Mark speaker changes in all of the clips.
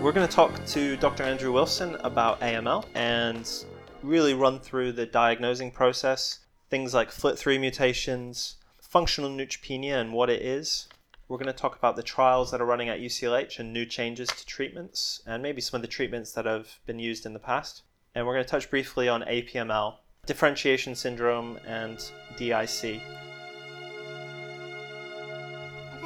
Speaker 1: We're going to talk to Dr. Andrew Wilson about AML and really run through the diagnosing process, things like FLT3 mutations, functional neutropenia and what it is. We're going to talk about the trials that are running at UCLH and new changes to treatments, and maybe some of the treatments that have been used in the past. And we're going to touch briefly on APML, differentiation syndrome, and DIC.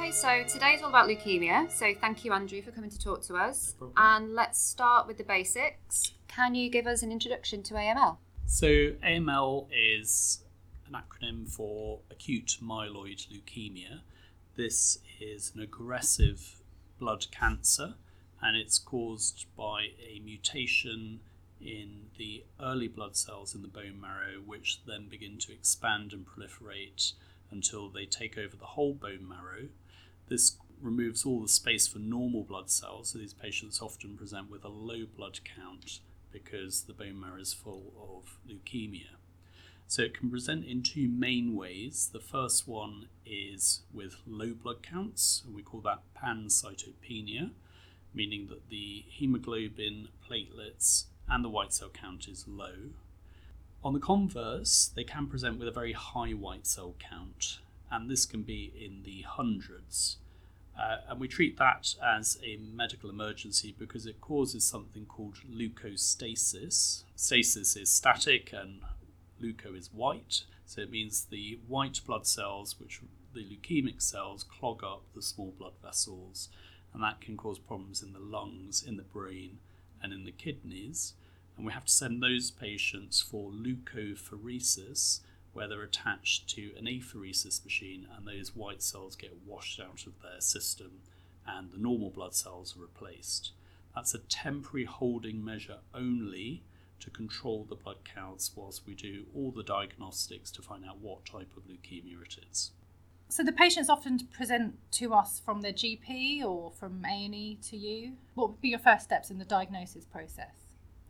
Speaker 2: Okay, so today's all about leukemia. So thank you, Andrew, for coming to talk to us. and let's start with the basics. Can you give us an introduction to AML?
Speaker 3: So, AML is an acronym for acute myeloid leukemia. This is an aggressive blood cancer and it's caused by a mutation in the early blood cells in the bone marrow, which then begin to expand and proliferate until they take over the whole bone marrow. This removes all the space for normal blood cells, so these patients often present with a low blood count because the bone marrow is full of leukemia. So it can present in two main ways. The first one is with low blood counts, and we call that pancytopenia, meaning that the hemoglobin, platelets, and the white cell count is low. On the converse, they can present with a very high white cell count, and this can be in the hundreds. Uh, and we treat that as a medical emergency because it causes something called leukostasis. Stasis is static and leuko is white, so it means the white blood cells, which the leukemic cells, clog up the small blood vessels, and that can cause problems in the lungs, in the brain, and in the kidneys. And we have to send those patients for leukapheresis, where they're attached to an apheresis machine and those white cells get washed out of their system and the normal blood cells are replaced. That's a temporary holding measure only to control the blood counts whilst we do all the diagnostics to find out what type of leukemia it is.
Speaker 4: So the patients often present to us from their GP or from A&E to you. What would be your first steps in the diagnosis process?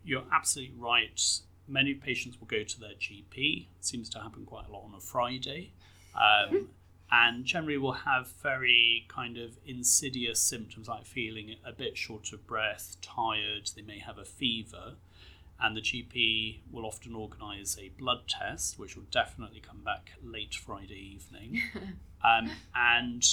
Speaker 3: You're absolutely right many patients will go to their GP. It seems to happen quite a lot on a Friday. Um, and generally will have very kind of insidious symptoms like feeling a bit short of breath, tired, they may have a fever. And the GP will often organise a blood test, which will definitely come back late Friday evening. um, and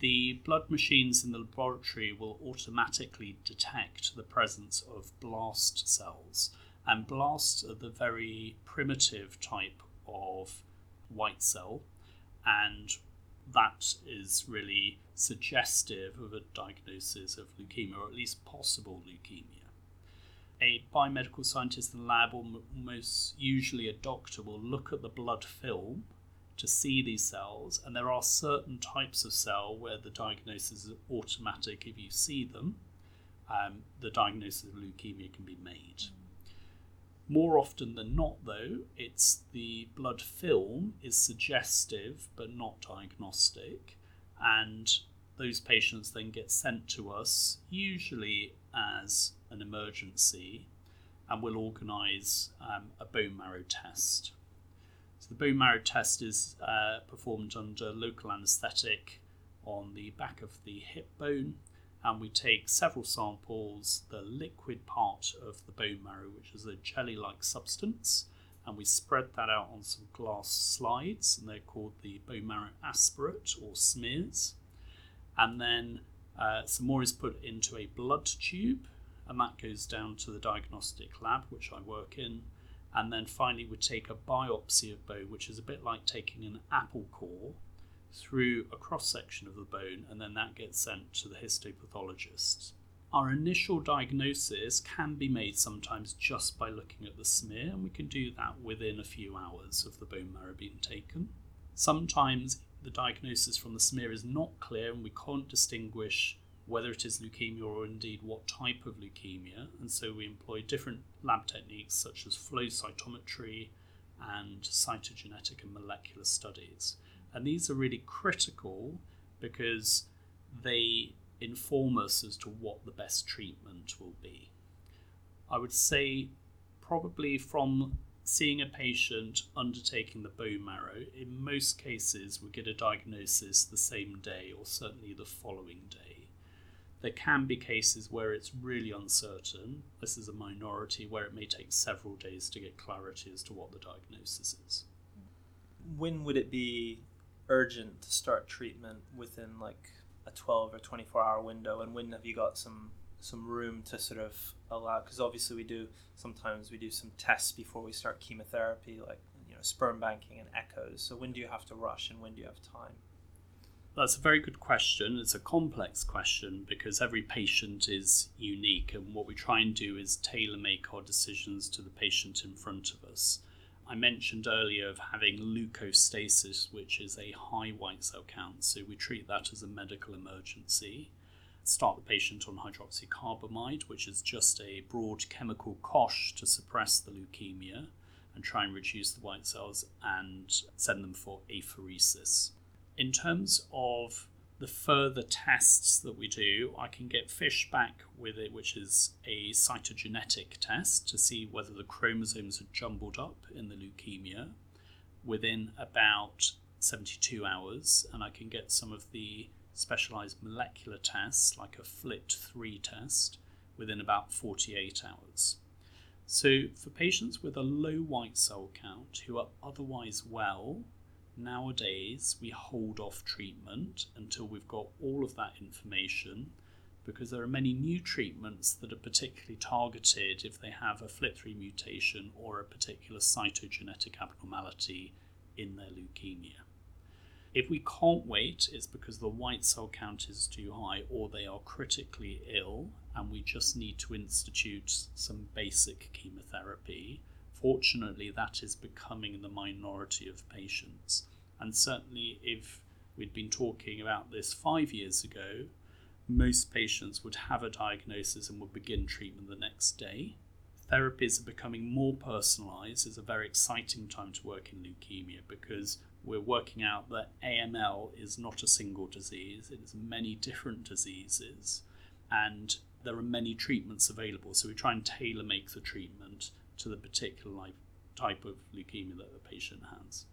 Speaker 3: the blood machines in the laboratory will automatically detect the presence of blast cells and blasts are the very primitive type of white cell, and that is really suggestive of a diagnosis of leukemia, or at least possible leukemia. A biomedical scientist in the lab, or most usually a doctor, will look at the blood film to see these cells, and there are certain types of cell where the diagnosis is automatic if you see them. Um, the diagnosis of leukemia can be made. More often than not, though, it's the blood film is suggestive but not diagnostic, and those patients then get sent to us, usually as an emergency, and we'll organise um, a bone marrow test. So, the bone marrow test is uh, performed under local anaesthetic on the back of the hip bone and we take several samples, the liquid part of the bone marrow, which is a jelly like substance, and we spread that out on some glass slides, and they're called the bone marrow aspirate or smears. And then uh, some more is put into a blood tube, and that goes down to the diagnostic lab, which I work in. And then finally, we take a biopsy of bone, which is a bit like taking an apple core through a cross section of the bone, and then that gets sent to the histopathologist. Our initial diagnosis can be made sometimes just by looking at the smear, and we can do that within a few hours of the bone marrow being taken. Sometimes the diagnosis from the smear is not clear, and we can't distinguish whether it is leukemia or indeed what type of leukemia, and so we employ different lab techniques such as flow cytometry and cytogenetic and molecular studies. And these are really critical because they inform us as to what the best treatment will be. I would say, probably from seeing a patient undertaking the bone marrow, in most cases we get a diagnosis the same day or certainly the following day. There can be cases where it's really uncertain. This is a minority where it may take several days to get clarity as to what the diagnosis is.
Speaker 1: When would it be urgent to start treatment within like a 12 or 24 hour window and when have you got some some room to sort of allow because obviously we do sometimes we do some tests before we start chemotherapy like you know sperm banking and echoes so when do you have to rush and when do you have time
Speaker 3: that's a very good question. It's a complex question because every patient is unique, and what we try and do is tailor make our decisions to the patient in front of us. I mentioned earlier of having leukostasis, which is a high white cell count, so we treat that as a medical emergency. Start the patient on hydroxycarbamide, which is just a broad chemical cosh to suppress the leukemia and try and reduce the white cells and send them for apheresis. In terms of the further tests that we do, I can get FISH back with it, which is a cytogenetic test to see whether the chromosomes are jumbled up in the leukemia within about 72 hours. And I can get some of the specialized molecular tests, like a FLT3 test, within about 48 hours. So, for patients with a low white cell count who are otherwise well, nowadays we hold off treatment until we've got all of that information because there are many new treatments that are particularly targeted if they have a FLT3 mutation or a particular cytogenetic abnormality in their leukemia. If we can't wait, it's because the white cell count is too high or they are critically ill and we just need to institute some basic chemotherapy Fortunately, that is becoming the minority of patients. And certainly, if we'd been talking about this five years ago, most patients would have a diagnosis and would begin treatment the next day. Therapies are becoming more personalised. It's a very exciting time to work in leukemia because we're working out that AML is not a single disease, it is many different diseases, and there are many treatments available. So we try and tailor make the treatment to the particular type of leukemia that the patient has.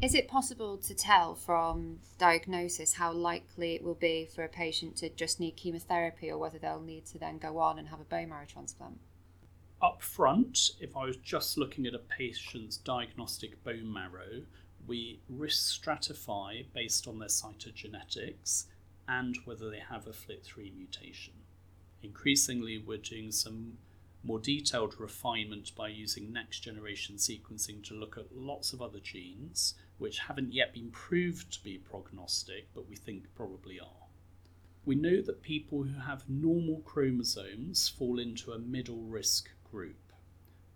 Speaker 2: Is it possible to tell from diagnosis how likely it will be for a patient to just need chemotherapy or whether they'll need to then go on and have a bone marrow transplant?
Speaker 3: Up front, if I was just looking at a patient's diagnostic bone marrow, we risk stratify based on their cytogenetics and whether they have a FLT3 mutation. Increasingly, we're doing some more detailed refinement by using next generation sequencing to look at lots of other genes which haven't yet been proved to be prognostic, but we think probably are. We know that people who have normal chromosomes fall into a middle risk group,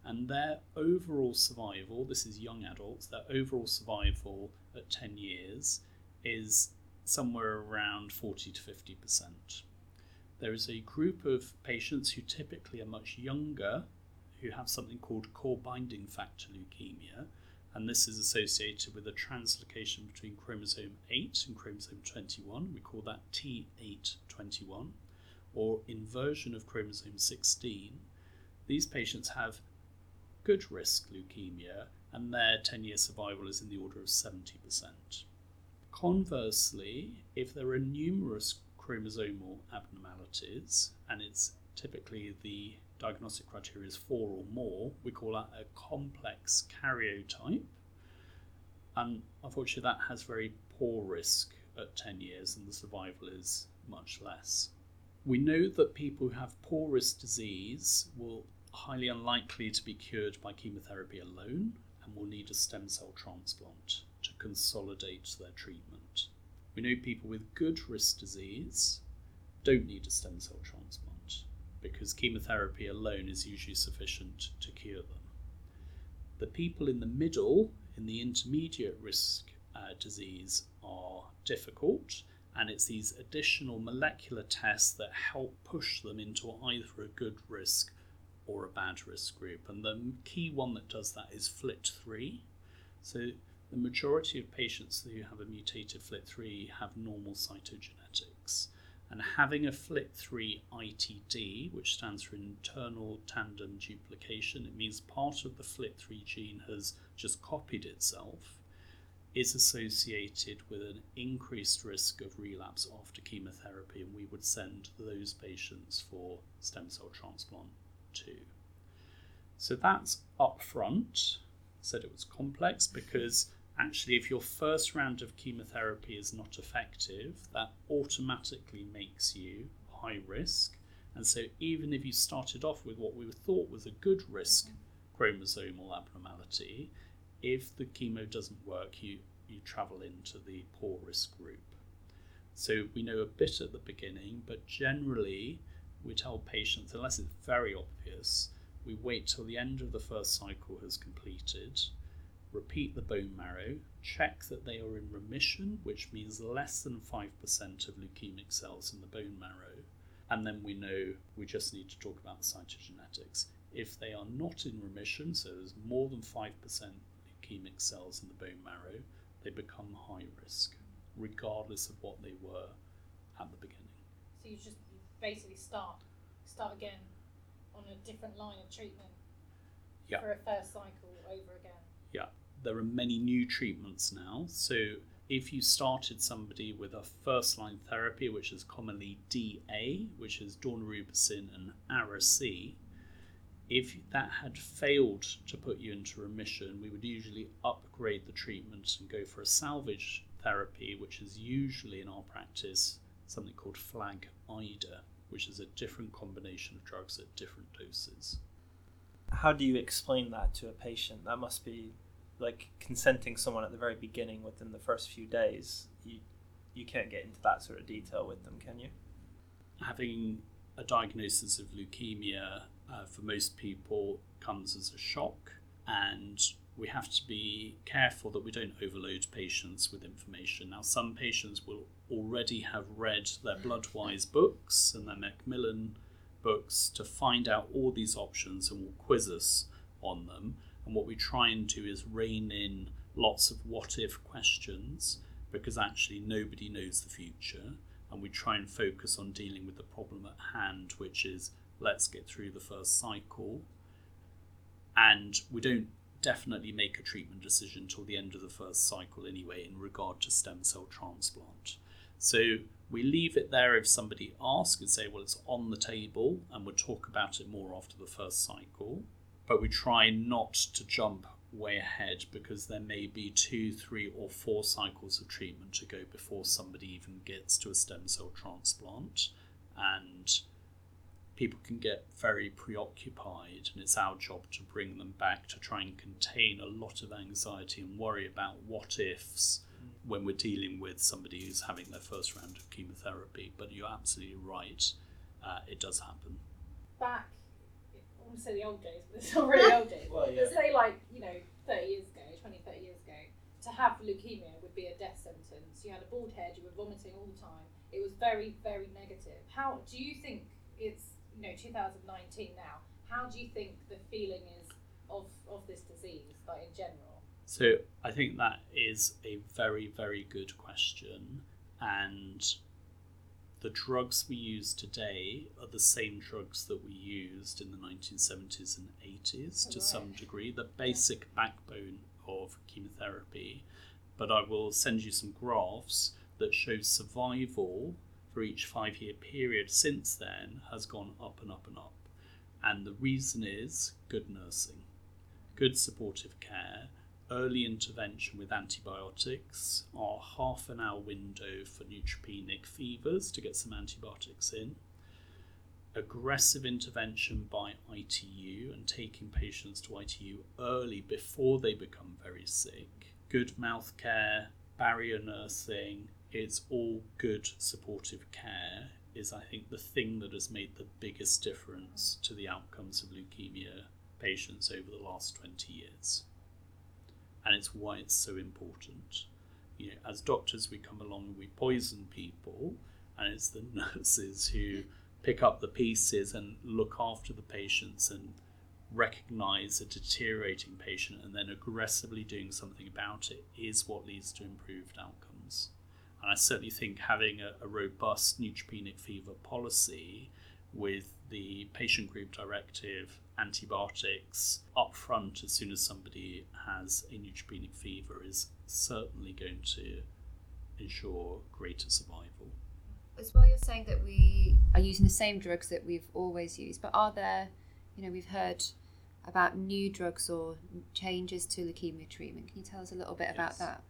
Speaker 3: and their overall survival this is young adults, their overall survival at 10 years is somewhere around 40 to 50% there is a group of patients who typically are much younger who have something called core binding factor leukemia, and this is associated with a translocation between chromosome 8 and chromosome 21. We call that T821, or inversion of chromosome 16. These patients have good risk leukemia, and their 10 year survival is in the order of 70%. Conversely, if there are numerous chromosomal abnormalities, and it's typically the diagnostic criteria is four or more, we call that a complex karyotype. And unfortunately, that has very poor risk at 10 years, and the survival is much less. We know that people who have poor risk disease will highly unlikely to be cured by chemotherapy alone and will need a stem cell transplant to consolidate their treatment. We know people with good risk disease don't need a stem cell transplant because chemotherapy alone is usually sufficient to cure them. The people in the middle, in the intermediate risk uh, disease, are difficult, and it's these additional molecular tests that help push them into either a good risk or a bad risk group. And the key one that does that is FLT3. So the majority of patients who have a mutated FLT3 have normal cytogenetics. And having a FLT3 ITD, which stands for internal tandem duplication, it means part of the FLT3 gene has just copied itself, is associated with an increased risk of relapse after chemotherapy, and we would send those patients for stem cell transplant too. So that's upfront. Said it was complex because actually, if your first round of chemotherapy is not effective, that automatically makes you high risk. And so, even if you started off with what we thought was a good risk chromosomal abnormality, if the chemo doesn't work, you, you travel into the poor risk group. So we know a bit at the beginning, but generally we tell patients, unless it's very obvious, we wait till the end of the first cycle has completed, repeat the bone marrow, check that they are in remission, which means less than 5% of leukemic cells in the bone marrow, and then we know we just need to talk about cytogenetics. If they are not in remission, so there's more than 5% leukemic cells in the bone marrow, they become high risk, regardless of what they were at the beginning.
Speaker 4: So you just you basically start start again on a different line of treatment
Speaker 3: Yeah.
Speaker 4: for a first cycle over again.
Speaker 3: Yeah, there are many new treatments now. So if you started somebody with a first line therapy, which is commonly DA, which is daunorubicin and Ara-C, if that had failed to put you into remission, we would usually upgrade the treatment and go for a salvage therapy, which is usually in our practice something called flag ida, which is a different combination of drugs at different doses.
Speaker 1: How do you explain that to a patient? That must be like consenting someone at the very beginning within the first few days. You you can't get into that sort of detail with them, can you?
Speaker 3: having a diagnosis of leukemia uh, for most people comes as a shock, and we have to be careful that we don't overload patients with information. Now, some patients will already have read their Bloodwise books and their Macmillan books to find out all these options and will quiz us on them. And what we try and do is rein in lots of what if questions because actually nobody knows the future and we try and focus on dealing with the problem at hand, which is let's get through the first cycle. And we don't definitely make a treatment decision till the end of the first cycle anyway, in regard to stem cell transplant. So we leave it there if somebody asks and say, well, it's on the table, and we'll talk about it more after the first cycle. But we try not to jump way ahead because there may be two, three, or four cycles of treatment to go before somebody even gets to a stem cell transplant. And people can get very preoccupied, and it's our job to bring them back to try and contain a lot of anxiety and worry about what ifs when we're dealing with somebody who's having their first round of chemotherapy. But you're absolutely right, uh, it does happen.
Speaker 4: Back, I want to say the old days, but it's not really old days.
Speaker 1: Well,
Speaker 4: But say like, you know, 30 years ago, 20, 30 years ago, to have leukemia would be a death sentence. You had a bald head, you were vomiting all the time. It was very, very negative. How do you think it's, you know, 2019 now? How do you think the feeling is of, of this disease, like in general?
Speaker 3: So I think that is a very, very good question. And the drugs we use today are the same drugs that we used in the 1970s and 80s to
Speaker 4: Right.
Speaker 3: some degree, the basic backbone of chemotherapy. But I will send you some graphs that show survival for each five year period since then has gone up and up and up. And the reason is good nursing, good supportive care, early intervention with antibiotics, our half an hour window for neutropenic fevers to get some antibiotics in, aggressive intervention by ITU and taking patients to ITU early before they become very sick, good mouth care, barrier nursing, it's all good supportive care is I think the thing that has made the biggest difference to the outcomes of leukemia patients over the last 20 years and it's why it's so important. You know, as doctors, we come along and we poison people, and it's the nurses who pick up the pieces and look after the patients and recognize a deteriorating patient and then aggressively doing something about it is what leads to improved outcomes. And I certainly think having a, a robust neutropenic fever policy with the patient group directive antibiotics up front as soon as somebody has a neutropenic fever is certainly going to ensure greater survival.
Speaker 2: As well, you're saying that we are using the same drugs that we've always used, but are there, you know, we've heard about new drugs or changes to leukemia treatment. Can you tell us a little bit about that?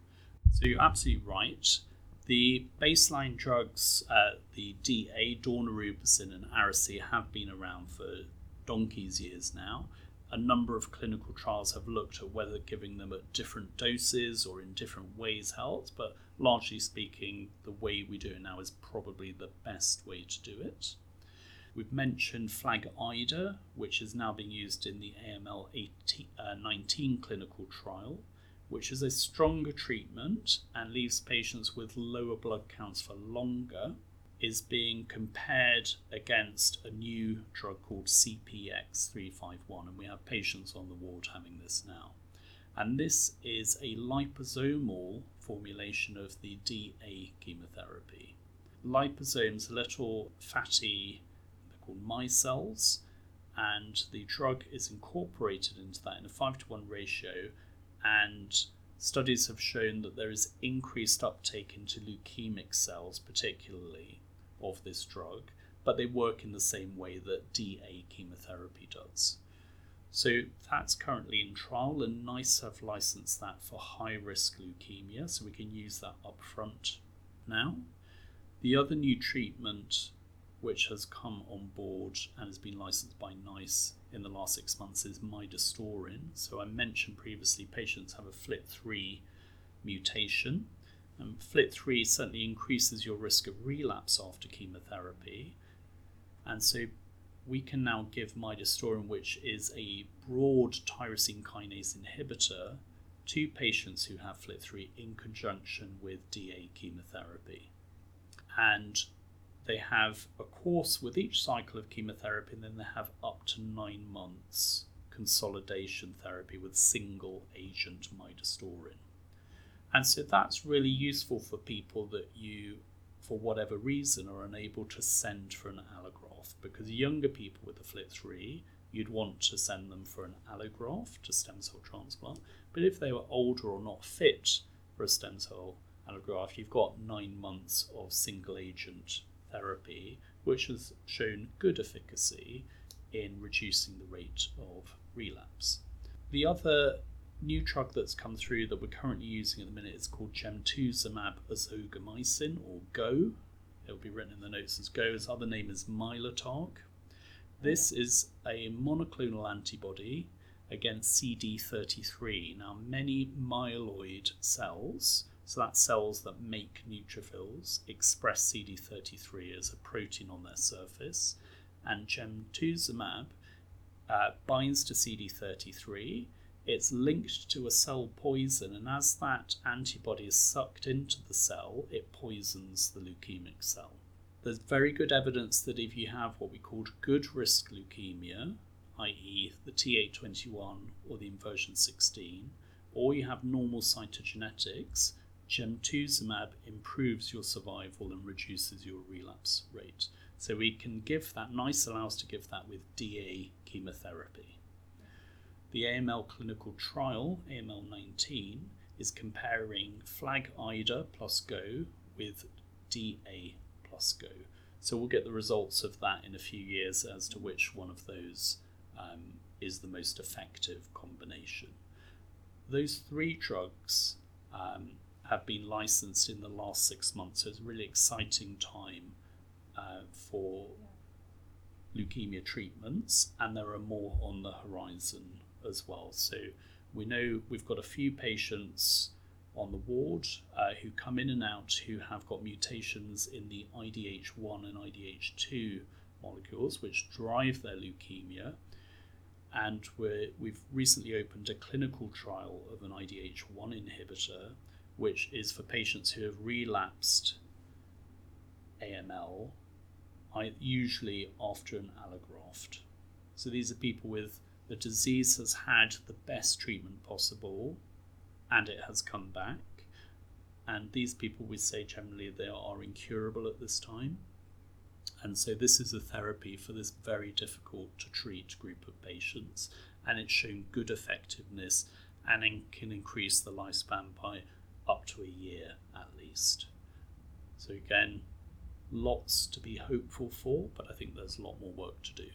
Speaker 3: So you're absolutely right. The baseline drugs, uh, the DA, daunorubicin and Ara-C, have been around for donkey's years now. A number of clinical trials have looked at whether giving them at different doses or in different ways helps, but largely speaking, the way we do it now is probably the best way to do it. We've mentioned Flag Ida, which is now being used in the AML 18, uh, 19 clinical trial, which is a stronger treatment and leaves patients with lower blood counts for longer, is being compared against a new drug called CPX351. And we have patients on the ward having this now. And this is a liposomal formulation of the DA chemotherapy. Liposomes are little fatty, they're called micelles, and the drug is incorporated into that in a 5 to 1 ratio and studies have shown that there is increased uptake into leukemic cells, particularly of this drug, but they work in the same way that DA chemotherapy does. So that's currently in trial, and NICE have licensed that for high risk leukemia, so we can use that up front now. The other new treatment which has come on board and has been licensed by NICE in the last six months is midostaurin. So I mentioned previously patients have a FLT3 mutation. And FLT3 certainly increases your risk of relapse after chemotherapy. And so we can now give midostaurin, which is a broad tyrosine kinase inhibitor, to patients who have FLT3 in conjunction with DA chemotherapy. And they have a course with each cycle of chemotherapy, and then they have up to nine months consolidation therapy with single agent midostaurin. And so that's really useful for people that you, for whatever reason, are unable to send for an allograft. Because younger people with the FLT3, you'd want to send them for an allograft to stem cell transplant. But if they were older or not fit for a stem cell allograft, you've got nine months of single agent therapy, which has shown good efficacy in reducing the rate of relapse. The other new drug that's come through that we're currently using at the minute is called gemtuzumab ozogamicin, or GO. It'll be written in the notes as GO. Its other name is Mylotarg. This is a monoclonal antibody against CD33. Now, many myeloid cells, so that's cells that make neutrophils, express CD33 as a protein on their surface, and gemtuzumab uh, binds to CD33. It's linked to a cell poison, and as that antibody is sucked into the cell, it poisons the leukemic cell. There's very good evidence that if you have what we called good risk leukemia, i.e., the T821 or the inversion 16, or you have normal cytogenetics, gemtuzumab improves your survival and reduces your relapse rate. So we can give that, NICE allows to give that with DA chemotherapy. The AML clinical trial, AML 19, is comparing Flag IDA plus GO with DA plus GO. So we'll get the results of that in a few years as to which one of those um, is the most effective combination. Those three drugs um, have been licensed in the last six months, so it's a really exciting time uh, for leukemia treatments, and there are more on the horizon as well. So we know we've got a few patients on the ward uh, who come in and out who have got mutations in the IDH1 and IDH2 molecules, which drive their leukemia. And we're, we've recently opened a clinical trial of an IDH1 inhibitor, which is for patients who have relapsed AML, usually after an allograft. So these are people with the disease has had the best treatment possible and it has come back. And these people, we say generally they are incurable at this time. And so this is a therapy for this very difficult to treat group of patients, and it's shown good effectiveness and can increase the lifespan by up to a year at least. So again, lots to be hopeful for, but I think there's a lot more work to do.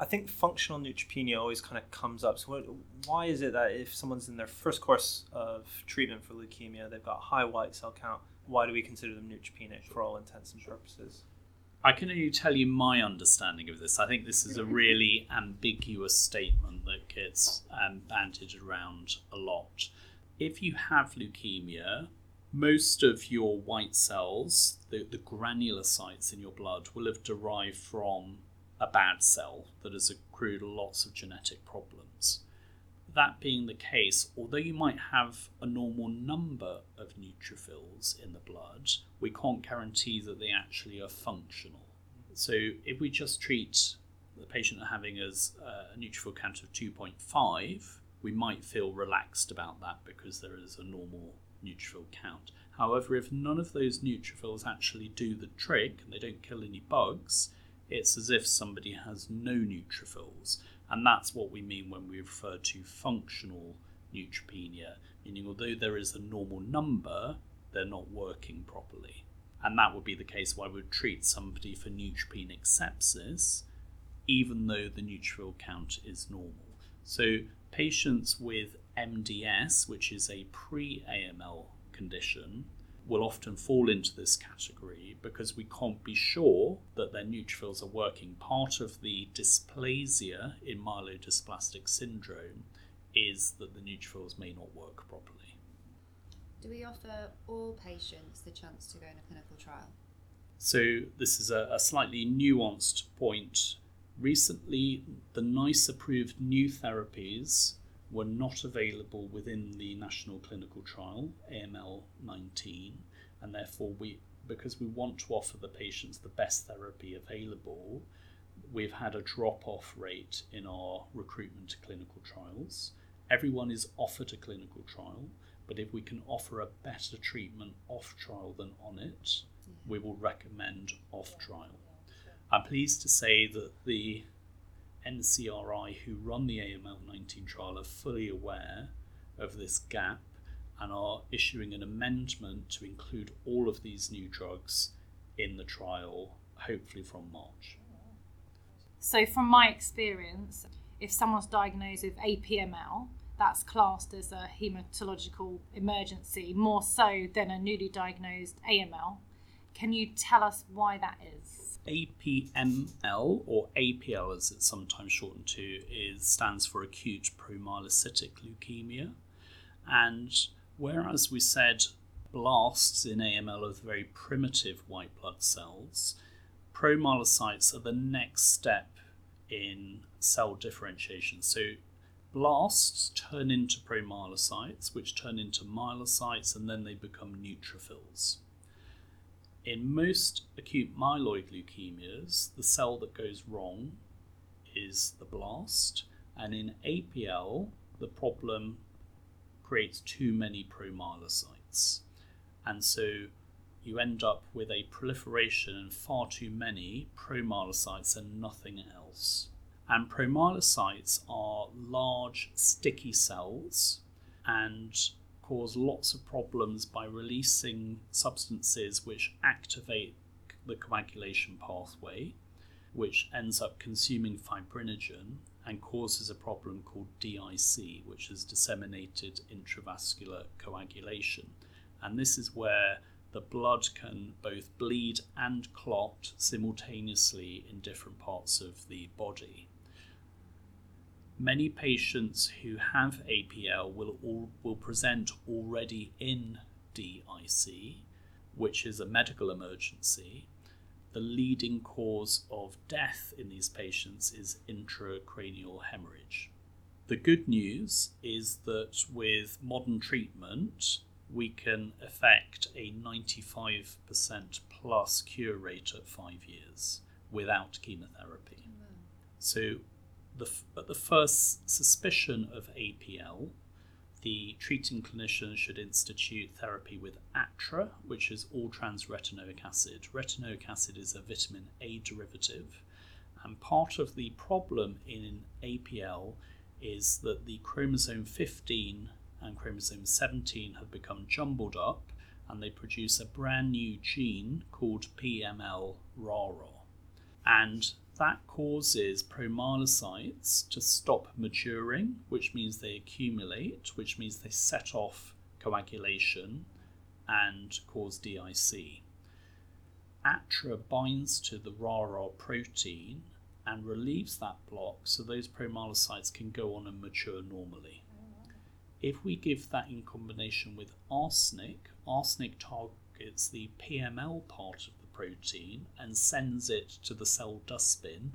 Speaker 1: I think functional neutropenia always kind of comes up. So, what, why is it that if someone's in their first course of treatment for leukemia, they've got high white cell count, why do we consider them neutropenic for all intents and purposes?
Speaker 3: I can only tell you my understanding of this. I think this is a really ambiguous statement that gets um, bandied around a lot. If you have leukemia, most of your white cells, the, the granulocytes in your blood, will have derived from a bad cell that has accrued lots of genetic problems. That being the case, although you might have a normal number of neutrophils in the blood, we can't guarantee that they actually are functional. So if we just treat the patient having as uh, a neutrophil count of 2.5, we might feel relaxed about that because there is a normal neutrophil count. However, if none of those neutrophils actually do the trick and they don't kill any bugs, it's as if somebody has no neutrophils. And that's what we mean when we refer to functional neutropenia, meaning although there is a normal number, they're not working properly. And that would be the case why we would treat somebody for neutropenic sepsis, even though the neutrophil count is normal. So, patients with MDS, which is a pre AML condition, will often fall into this category because we can't be sure that their neutrophils are working. Part of the dysplasia in myelodysplastic syndrome is that the neutrophils may not work properly.
Speaker 2: Do we offer all patients the chance to go in a clinical trial?
Speaker 3: So, this is a, a slightly nuanced point. Recently, the NICE approved new therapies were not available within the national clinical trial, AML 19, and therefore, we, because we want to offer the patients the best therapy available, we've had a drop off rate in our recruitment to clinical trials. Everyone is offered a clinical trial, but if we can offer a better treatment off trial than on it, we will recommend off trial. I'm pleased to say that the NCRI who run the AML 19 trial are fully aware of this gap and are issuing an amendment to include all of these new drugs in the trial, hopefully from March.
Speaker 5: So, from my experience, if someone's diagnosed with APML, that's classed as a hematological emergency more so than a newly diagnosed AML. Can you tell us why that is?
Speaker 3: APML, or APL as it's sometimes shortened to, is stands for acute promyelocytic leukemia. And whereas we said blasts in AML are very primitive white blood cells, promyelocytes are the next step in cell differentiation. So blasts turn into promyelocytes, which turn into myelocytes, and then they become neutrophils. In most acute myeloid leukemias, the cell that goes wrong is the blast, and in APL, the problem creates too many promyelocytes. And so you end up with a proliferation and far too many promyelocytes and nothing else. And promyelocytes are large, sticky cells and cause lots of problems by releasing substances which activate the coagulation pathway, which ends up consuming fibrinogen and causes a problem called DIC, which is disseminated intravascular coagulation. And this is where the blood can both bleed and clot simultaneously in different parts of the body many patients who have APL will all, will present already in DIC, which is a medical emergency. The leading cause of death in these patients is intracranial hemorrhage. The good news is that with modern treatment, we can effect a 95% plus cure rate at five years without chemotherapy. So the, at the first suspicion of APL, the treating clinician should institute therapy with ATRA, which is all trans retinoic acid. Retinoic acid is a vitamin A derivative, and part of the problem in APL is that the chromosome 15 and chromosome 17 have become jumbled up and they produce a brand new gene called PML RARA. And that causes promyelocytes to stop maturing, which means they accumulate, which means they set off coagulation and cause DIC. ATRA binds to the RARA protein and relieves that block so those promyelocytes can go on and mature normally. If we give that in combination with arsenic, arsenic targets the PML part of protein and sends it to the cell dustbin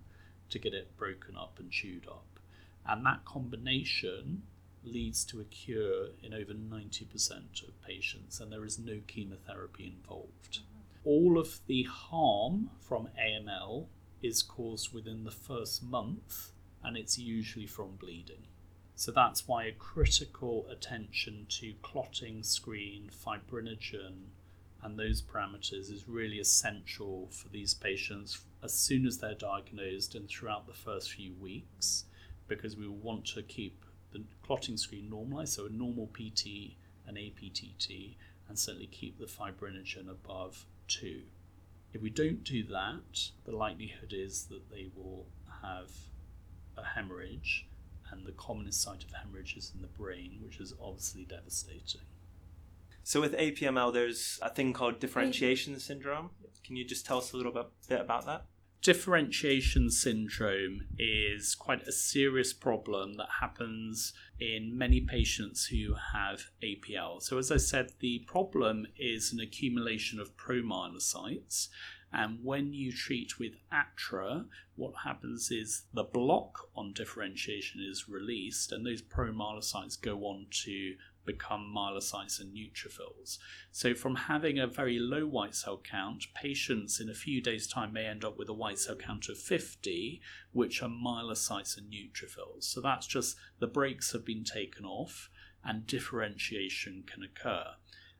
Speaker 3: to get it broken up and chewed up. And that combination leads to a cure in over 90% of patients, and there is no chemotherapy involved. All of the harm from AML is caused within the first month, and it's usually from bleeding. So that's why a critical attention to clotting screen, fibrinogen, and those parameters is really essential for these patients as soon as they're diagnosed and throughout the first few weeks because we want to keep the clotting screen normalized, so a normal PT and APTT, and certainly keep the fibrinogen above 2. If we don't do that, the likelihood is that they will have a hemorrhage, and the commonest site of hemorrhage is in the brain, which is obviously devastating.
Speaker 1: So with APML, there's a thing called differentiation syndrome. Can you just tell us a little bit, bit about that?
Speaker 3: Differentiation syndrome is quite a serious problem that happens in many patients who have APL. So, as I said, the problem is an accumulation of promyelocytes. And when you treat with ATRA, what happens is the block on differentiation is released, and those promyelocytes go on to become myelocytes and neutrophils. So, from having a very low white cell count, patients in a few days' time may end up with a white cell count of 50, which are myelocytes and neutrophils. So, that's just the brakes have been taken off and differentiation can occur.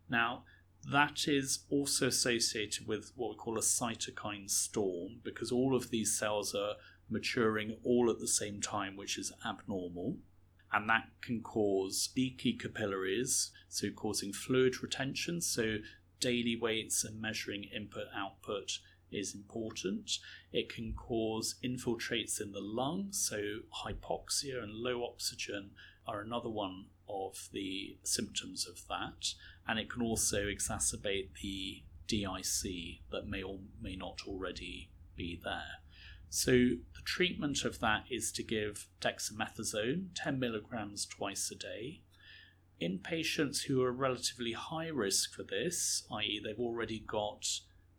Speaker 3: Now, that is also associated with what we call a cytokine storm because all of these cells are maturing all at the same time, which is abnormal and that can cause leaky capillaries, so causing fluid retention. So, daily weights and measuring input output is important. It can cause infiltrates in the lungs, so hypoxia and low oxygen are another one of the symptoms of that, and it can also exacerbate the DIC that may or may not already be there. So the treatment of that is to give dexamethasone, 10 milligrams twice a day. In patients who are relatively high risk for this, i.e., they've already got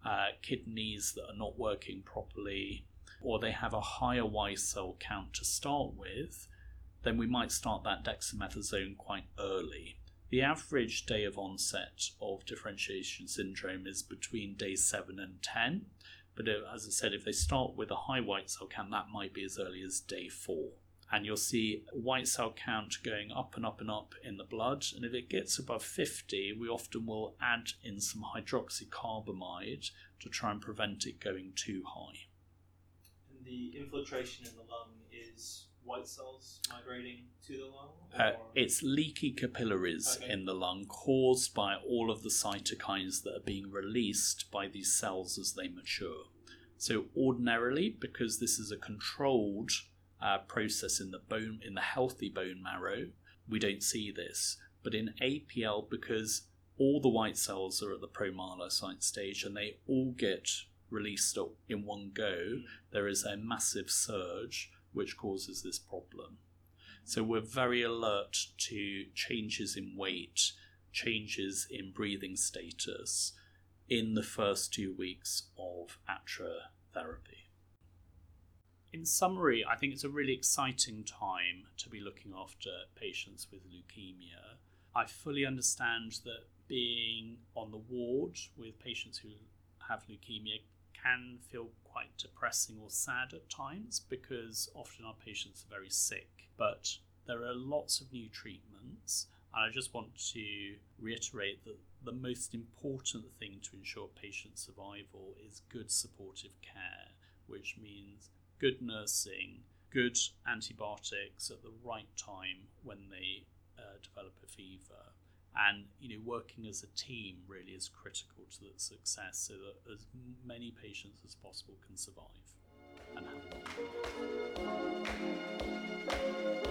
Speaker 3: uh, kidneys that are not working properly, or they have a higher white cell count to start with, then we might start that dexamethasone quite early. The average day of onset of differentiation syndrome is between day 7 and 10, but uh, as I said, if they start with a high white cell count, that might be as early as day four. And you'll see white cell count going up and up and up in the blood. And if it gets above 50, we often will add in some hydroxycarbamide to try and prevent it going too high.
Speaker 1: And the infiltration in the lung is white cells migrating to the lung?
Speaker 3: Uh, it's leaky capillaries okay. in the lung caused by all of the cytokines that are being released by these cells as they mature. So, ordinarily, because this is a controlled uh, process in the bone, in the healthy bone marrow, we don't see this. But in APL, because all the white cells are at the promyelocyte stage and they all get released in one go, there is a massive surge which causes this problem. So we're very alert to changes in weight, changes in breathing status in the first two weeks of ATRA therapy. In summary, I think it's a really exciting time to be looking after patients with leukemia. I fully understand that being on the ward with patients who have leukemia can feel quite depressing or sad at times because often our patients are very sick. But there are lots of new treatments. And I just want to reiterate that the most important thing to ensure patient survival is good supportive care, which means good nursing, good antibiotics at the right time when they uh, develop a fever. And you know, working as a team really is critical to the success, so that as many patients as possible can survive and have.